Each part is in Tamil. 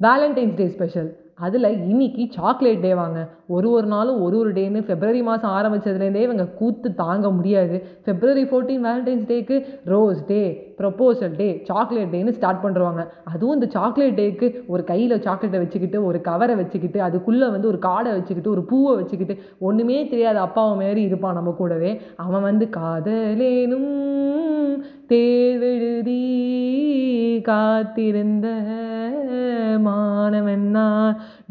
வேலண்டைன்ஸ் டே ஸ்பெஷல் அதில் இன்னைக்கு சாக்லேட் டே வாங்க. ஒரு ஒரு நாளும் ஒரு ஒரு டேன்னு ஃபெப்ரவரி மாதம் ஆரம்பிச்சதுலேருந்தே இவங்க கூத்து தாங்க முடியாது. ஃபெப்ரவரி ஃபோர்டீன் வேலண்டைன்ஸ் டேக்கு rose day proposal day chocolate டேன்னு ஸ்டார்ட் பண்ணுறாங்க அதுவும் இந்த சாக்லேட் டேக்கு ஒரு கையில் சாக்லேட்டை வச்சுக்கிட்டு ஒரு கவரை வச்சுக்கிட்டு அதுக்குள்ளே வந்து ஒரு காடை வச்சுக்கிட்டு ஒரு பூவை வச்சுக்கிட்டு ஒன்றுமே தெரியாத அப்பாவை மாரி இருப்பான் நம்ம கூடவே. அவன் வந்து காதலேனும் தேர்வெழுதி காத்திருந்த மாணவன்னா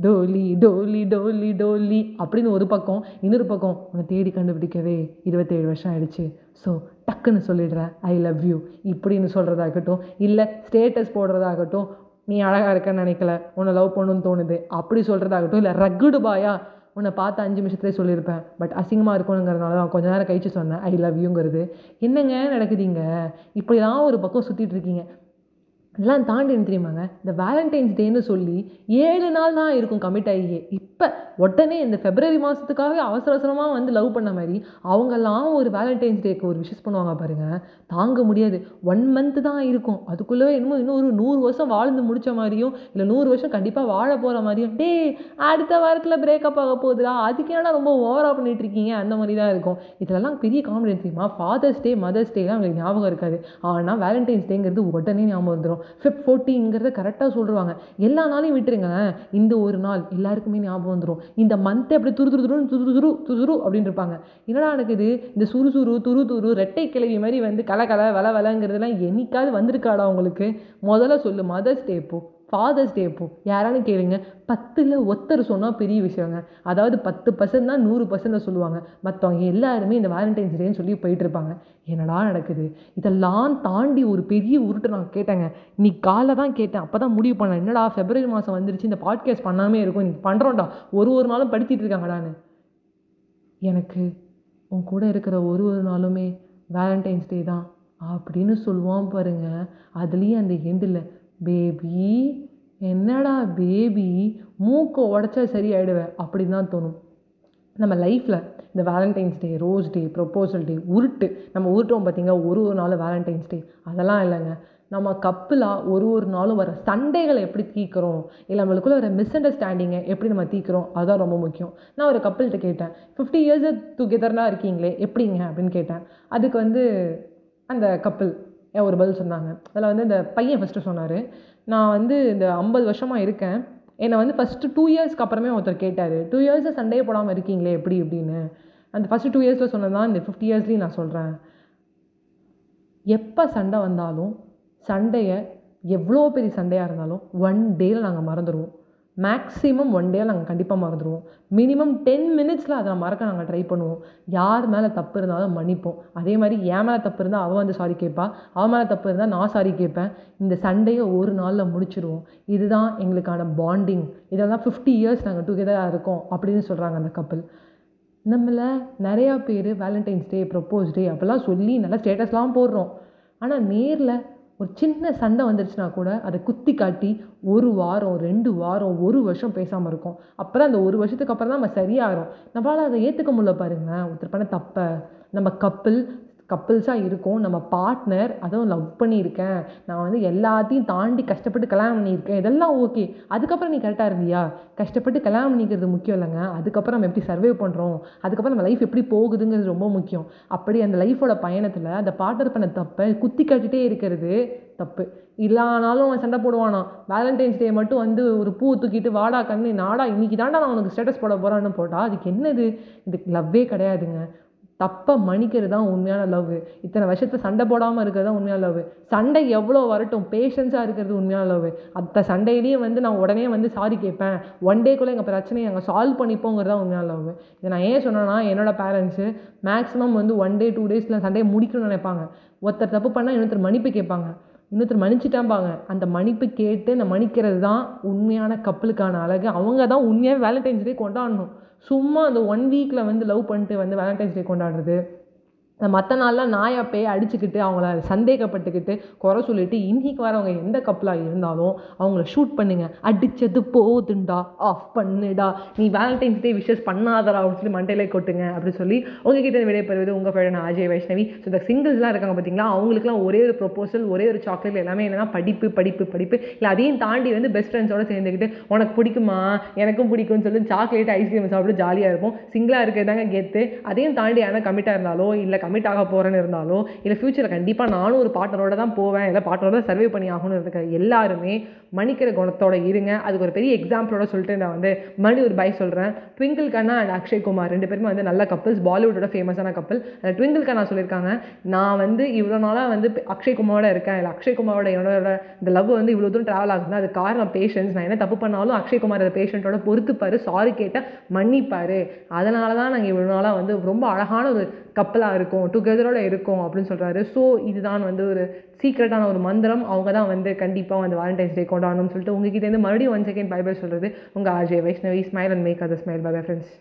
டோலி டோலி டோலி டோலி. அப்படின்னு ஒரு பக்கம் இன்னொரு பக்கம் உன்னை தேடி கண்டுபிடிக்கவே இருபத்தேழு வருஷம் ஆயிடுச்சு. ஸோ டக்குன்னு சொல்லிடுறேன் ஐ லவ் யூ இப்படின்னு சொல்கிறதாகட்டும் இல்லை ஸ்டேட்டஸ் போடுறதாகட்டும் நீ அழகாக இருக்கன்னு நினைக்கல உன்னை லவ் பண்ணணும்னு தோணுது. அப்படி சொல்கிறதாகட்டும் இல்லை ரகுடு பாயா உன்னை பார்த்து அஞ்சு நிமிஷத்துலேயே சொல்லியிருப்பேன் பட் அசிங்கமாக இருக்கணுங்கிறதுனால தான் கொஞ்ச நேரம் கழிச்சு சொன்னேன் ஐ லவ் யூங்கிறது என்னங்க நடக்குதுங்க இப்படி தான் ஒரு பக்கம் சுற்றிட்டு இருக்கீங்க. எல்லாம் தாண்டி என்ன தெரியுமாங்க? இந்த வேலண்டைன்ஸ் டேன்னு சொல்லி ஏழு நாள் தான் இருக்கும் கமிட் ஆகியே இப்போ உடனே இந்த ஃபெப்ரவரி மாதத்துக்காகவே அவசர அவசரமாக வந்து லவ் பண்ண மாதிரி அவங்கெல்லாம் ஒரு வேலண்டைன்ஸ் டேக்கு ஒரு விஷஸ் பண்ணுவாங்க பாருங்கள் தாங்க முடியாது. ஒன் மந்த்து தான் இருக்கும். அதுக்குள்ளே என்னமோ இன்னும் ஒரு நூறு வருஷம் வாழ்ந்து முடித்த மாதிரியும் இல்லை நூறு வருஷம் கண்டிப்பாக வாழ போகிற மாதிரியும் டே அடுத்த வாரத்தில் பிரேக்கப் ஆக போகுதுடா. அதுக்கு ஏன்னா ரொம்ப ஓவராக பண்ணிட்டு இருக்கீங்க? அந்த மாதிரி தான் இருக்கும். இதெல்லாம் பெரிய காமெடி தெரியுமா? ஃபாதர்ஸ் டே மதர்ஸ் டேலாம் அவங்களுக்கு ஞாபகம் இருக்காது. ஆனால் வேலண்டைன்ஸ் டேங்கிறது உடனே ஞாபகம் வந்துடும் ஃபிப் ஃபோர்ட்டிங்கிறத கரெக்டாக சொல்லுவாங்க. எல்லா நாளையும் விட்டுருங்க. இந்த ஒரு நாள் எல்லாருக்குமே ஞாபகம் வந்துடும் இந்த மந்த்தை அப்படி துரு துரு துருன்னு துரு துரு துரு துரு அப்படின்னு இருப்பாங்க. என்னடா நடக்குது? இந்த சுறுசுறு துரு துரு ரெட்டை கிளவி மாதிரி வந்து கலை கலை வலை வலைங்கிறதுலாம் என்னைக்காவது வந்திருக்காடா உங்களுக்கு? முதல்ல சொல்லு மதர்ஸ் டே இப்போ ஃபாதர்ஸ் டே இப்போ யாரானு கேளுங்க பத்தில் ஒருத்தர் சொன்னால் பெரிய விஷயங்க. அதாவது பத்து பர்சன்ட் தான் நூறு பர்சன்ட் சொல்லுவாங்க. மற்றவங்க எல்லாருமே இந்த வேலண்டைன்ஸ் டேன்னு சொல்லி போயிட்டு இருப்பாங்க. என்னடா நடக்குது? இதெல்லாம் தாண்டி ஒரு பெரிய உருட்டை நான் கேட்டேங்க. இன்னைக்கு காலைல தான் கேட்டேன். அப்போ தான் முடிவு பண்ணேன். என்னடா ஃபெப்ரவரி மாதம் வந்துருச்சு இந்த பாட்காஸ்ட் பண்ணாமே இருக்கும். இன்னைக்கு பண்ணுறோம்டா ஒரு ஒரு நாளும் படிச்சிட்டு இருக்காங்கடான்னு. எனக்கு உன் கூட இருக்கிற ஒரு ஒரு நாளுமே வேலண்டைன்ஸ் டே தான் அப்படின்னு சொல்லுவான் பாருங்க. அதுலேயும் அந்த எண்டில் பேபி என்னடா பேபி? மூக்கை உடச்சா சரியாயிடுவேன் அப்படின்னு தான் தோணும். நம்ம லைஃப்பில் இந்த Valentine's day rose day proposal day உருட்டு. நம்ம உருட்டோம் பார்த்தீங்கன்னா ஒரு ஒரு நாள் வேலண்டைன்ஸ் டே அதெல்லாம் இல்லைங்க. நம்ம கப்பலாக ஒரு ஒரு நாளும் வர சண்டைகளை எப்படி தீர்க்குறோம்? இல்லை நம்மளுக்குள்ள வர மிஸ் அண்டர்ஸ்டாண்டிங்கை எப்படி நம்ம தீர்க்குறோம்? அதுதான் ரொம்ப முக்கியம். நான் ஒரு கப்பல்கிட்ட கேட்டேன் ஃபிஃப்டி இயர்ஸ் டுகெதர்னா இருக்கீங்களே? எப்படிங்க? அப்படின்னு கேட்டேன். அதுக்கு வந்து அந்த கப்பல் ஒரு பதில் சொன்னாங்க? அதில் வந்து இந்த பையன் ஃபஸ்ட்டு சொன்னார் நான் வந்து இந்த ஐம்பது வருஷமாக இருக்கேன். என்னை வந்து ஃபஸ்ட்டு டூ இயர்ஸ்க்கு அப்புறமே ஒருத்தர் கேட்டார். டூ இயர்ஸாக சண்டையே போடாமல் இருக்கீங்களே எப்படி அப்படின்னு அந்த ஃபஸ்ட்டு டூ இயர்ஸில் சொன்னது தான் இந்த ஃபிஃப்டி இயர்ஸ்லேயும் நான் சொல்கிறேன் எப்போ சண்டை வந்தாலும் சண்டையை எவ்வளோ பெரிய சண்டையாக இருந்தாலும் ஒன் டேயில் நாங்கள் மறந்துடுவோம் மேக்ஸிமம் ஒன் டே நாங்கள் கண்டிப்பாக மறந்துடுவோம் மினிமம் டென் மினிட்ஸில் அதை மறக்க நாங்கள் ட்ரை பண்ணுவோம். யார் மேலே தப்பு இருந்தாலும் மன்னிப்போம். அதே மாதிரி என் மேலே தப்பு இருந்தால் அவள் வந்து சாரி கேட்பா. அவன் மேலே தப்பு இருந்தால் நான் சாரி கேட்பேன். இந்த சண்டையை ஒரு நாளில் முடிச்சிடுவோம் இதுதான் எங்களுக்கான பாண்டிங் இதெல்லாம் ஃபிஃப்டி இயர்ஸ் நாங்கள் டுகெதராக இருக்கோம் அப்படின்னு சொல்கிறாங்க அந்த கப்பல் நம்மள நிறையா பேர் வேலண்டைன்ஸ் டே ப்ரப்போஸ் டே அப்படிலாம் சொல்லி நல்லா ஸ்டேட்டஸ்லாம் போடுறோம். ஆனால் நேரில் ஒரு சின்ன சண்டை வந்துருச்சுன்னா கூட அதை குத்தி காட்டி ஒரு வாரம் ரெண்டு வாரம் ஒரு வருஷம் பேசாமல் இருக்கும். அப்புறம் அந்த ஒரு வருஷத்துக்கு அப்புறம் தான் நம்ம சரியாகிறோம். நம்மளால் அதை ஏற்றுக்க முடியல பாருங்க ஒருத்தர் பண்ண தப்பை நம்ம கப்பல் கப்பிள்ஸாக இருக்கும். நம்ம பார்ட்னர் அதுவும் லவ் பண்ணியிருக்கேன். நான் வந்து எல்லாத்தையும் தாண்டி கஷ்டப்பட்டு கல்யாணம் பண்ணியிருக்கேன். இதெல்லாம் ஓகே அதுக்கப்புறம் நீ கரெக்டாக இருந்தியா? கஷ்டப்பட்டு கல்யாணம் பண்ணிக்கிறது முக்கியம் இல்லைங்க. அதுக்கப்புறம் நம்ம எப்படி சர்வே பண்ணுறோம் அதுக்கப்புறம் நம்ம லைஃப் எப்படி போகுதுங்கிறது ரொம்ப முக்கியம். அப்படி அந்த லைஃபோட பயணத்தில் அந்த பார்ட்னர் பண்ண தப்பை குத்தி காட்டிகிட்டே இருக்கிறது தப்பு. இல்லானாலும் அவன் சண்டை போடுவானா? வேலண்டைன்ஸ் டே மட்டும் வந்து ஒரு பூ தூக்கிட்டு வாடா கண்ணு நாடா இன்னைக்கு தாண்டா நான் உனக்கு ஸ்டேட்டஸ் போட போகிறான்னு போட்டால் அதுக்கு என்னது? இதுக்கு லவ்வே கிடையாதுங்க. தப்பை மன்னிக்கிறது தான் உண்மையான லவ் இத்தனை வருஷத்தை சண்டை போடாமல் இருக்கிறது தான் உண்மையான லவ் சண்டை எவ்வளோ வரட்டும்? பேஷன்ஸாக இருக்கிறது உண்மையான லவ் அந்த சண்டையிலேயே வந்து நான் உடனே வந்து சாரி கேட்பேன். ஒன் டேக்குள்ளே எங்கள் பிரச்சனையை நாங்கள் சால்வ் பண்ணிப்போங்கிறது தான் உண்மையான லவ் இதை நான் ஏன் சொன்னேன்னா என்னோடய பேரண்ட்ஸு மேக்ஸிமம் வந்து ஒன் டே டூ டேஸில் சண்டையை முடிக்கணும்னு நினைப்பாங்க. ஒருத்தர் தப்பு பண்ணால் இன்னொருத்தர் மன்னிப்பு கேட்பாங்க. இன்னொருத்தர் மன்னிச்சிட்டாம்பாங்க. அந்த மன்னிப்பு கேட்டு அந்த மன்னிக்கிறது தான் உண்மையான கப்பலுக்கான அழகு. அவங்க தான் உண்மையாக வேலண்டைன்ஸ் டே கொண்டாடணும். சும்மா அந்த ஒன் வீக்கில் வந்து லவ் பண்ணிட்டு வந்து வேலண்டைன்ஸ் டே கொண்டாடுறது. மற்ற நாள்லாம் நாயை பேய் அடிச்சுக்கிட்டு அவங்கள சந்தேகப்பட்டுக்கிட்டு குறை சொல்லிட்டு இன்னைக்கு வரவங்க எந்த கப்பலாக இருந்தாலும் அவங்கள ஷூட் பண்ணுங்க. அடிச்சது போதுண்டா ஆஃப் பண்ணுடா. நீ வேலண்டைன்ஸ் டே விஷஸ் பண்ணாதடா அப்படின்னு சொல்லி மண்டையிலே கொட்டுங்க அப்படின்னு சொல்லி உங்ககிட்ட விடைபெறுவது உங்கள் ஃப்ரெண்ட் அஜய் வைஷ்ணவி. ஸோ இந்த சிங்கிள்ஸ்லாம் இருக்காங்க பார்த்தீங்களா அவங்களுக்குலாம் ஒரே ஒரு ப்ரொப்போசல் ஒரே ஒரு சாக்லேட் எல்லாமே என்னன்னா படிப்பு படிப்பு படிப்பு. இல்லை அதையும் தாண்டி வந்து பெஸ்ட் ஃப்ரெண்ட்ஸோட சேர்ந்துக்கிட்டு உனக்கு பிடிக்குமா எனக்கும் பிடிக்கும்னு சொல்லி சாக்லேட் ஐஸ்கிரீம் சாப்பிட்டு ஜாலியாக இருப்போம். சிங்கிளாக இருக்கிறதாங்க கெத்து அதையும் தாண்டி ஆனால் கமிட்டாக இருந்தாலோ இல்லை கமிட் ஆக போகிறேன்னு இருந்தாலும் இல்லை ஃப்யூச்சரில் கண்டிப்பாக நானும் ஒரு பார்ட்னரோட தான் போவேன் இல்லை பார்ட்னரோட சர்வே பண்ணி ஆகணும்னு இருக்க எல்லாருமே மன்னிக்கிற குணத்தோட இருங்க. அதுக்கு ஒரு பெரிய எக்ஸாம்பிளோட சொல்லிட்டு நான் வந்து மறுபடியும் ஒரு பை சொல்கிறேன் ட்விங்கிள் கண்ணா அண்ட் அக்ஷய் குமார் ரெண்டு பேருமே வந்து நல்ல கப்பல்ஸ் பாலிவுட்டோட ஃபேமஸான கப்பல் அந்த ட்விங்கிள் கண்ணா சொல்லியிருக்காங்க நான் வந்து இவ்வளோ நாளாக வந்து அக்ஷய் குமாரோட இருக்கேன். இல்லை அக்ஷய் குமாரோட என்னோட இந்த லவ் வந்து இவ்வளோ தூரம் ட்ராவல் ஆகுதுன்னா அது காரணம் பேஷன்ஸ் நான் என்ன தப்பு பண்ணாலும் அக்ஷய் குமார் அந்த பேஷண்ட்டோட பொறுத்துப்பார் சாரி கேட்டால் மன்னிப்பார். அதனால தான் நாங்கள் இவ்வளோ நாளாக வந்து ரொம்ப அழகான ஒரு கப்பலாக இருக்கும் டுகெதரோட இருக்கும் அப்படின்னு சொல்கிறாரு ஸோ இதுதான் வந்து ஒரு சீக்ரெட்டான ஒரு மந்திரம். அவங்க தான் வந்து கண்டிப்பாக வந்து வாலண்டைன்ஸ் டே கொண்டாடணும்னு சொல்லிட்டு உங்ககிட்ட இருந்து மறுபடியும் ஒன் செகண்ட் பை பை சொல்கிறது உங்கள் Ajay Vaishnavi smile and make other smile bye bye friends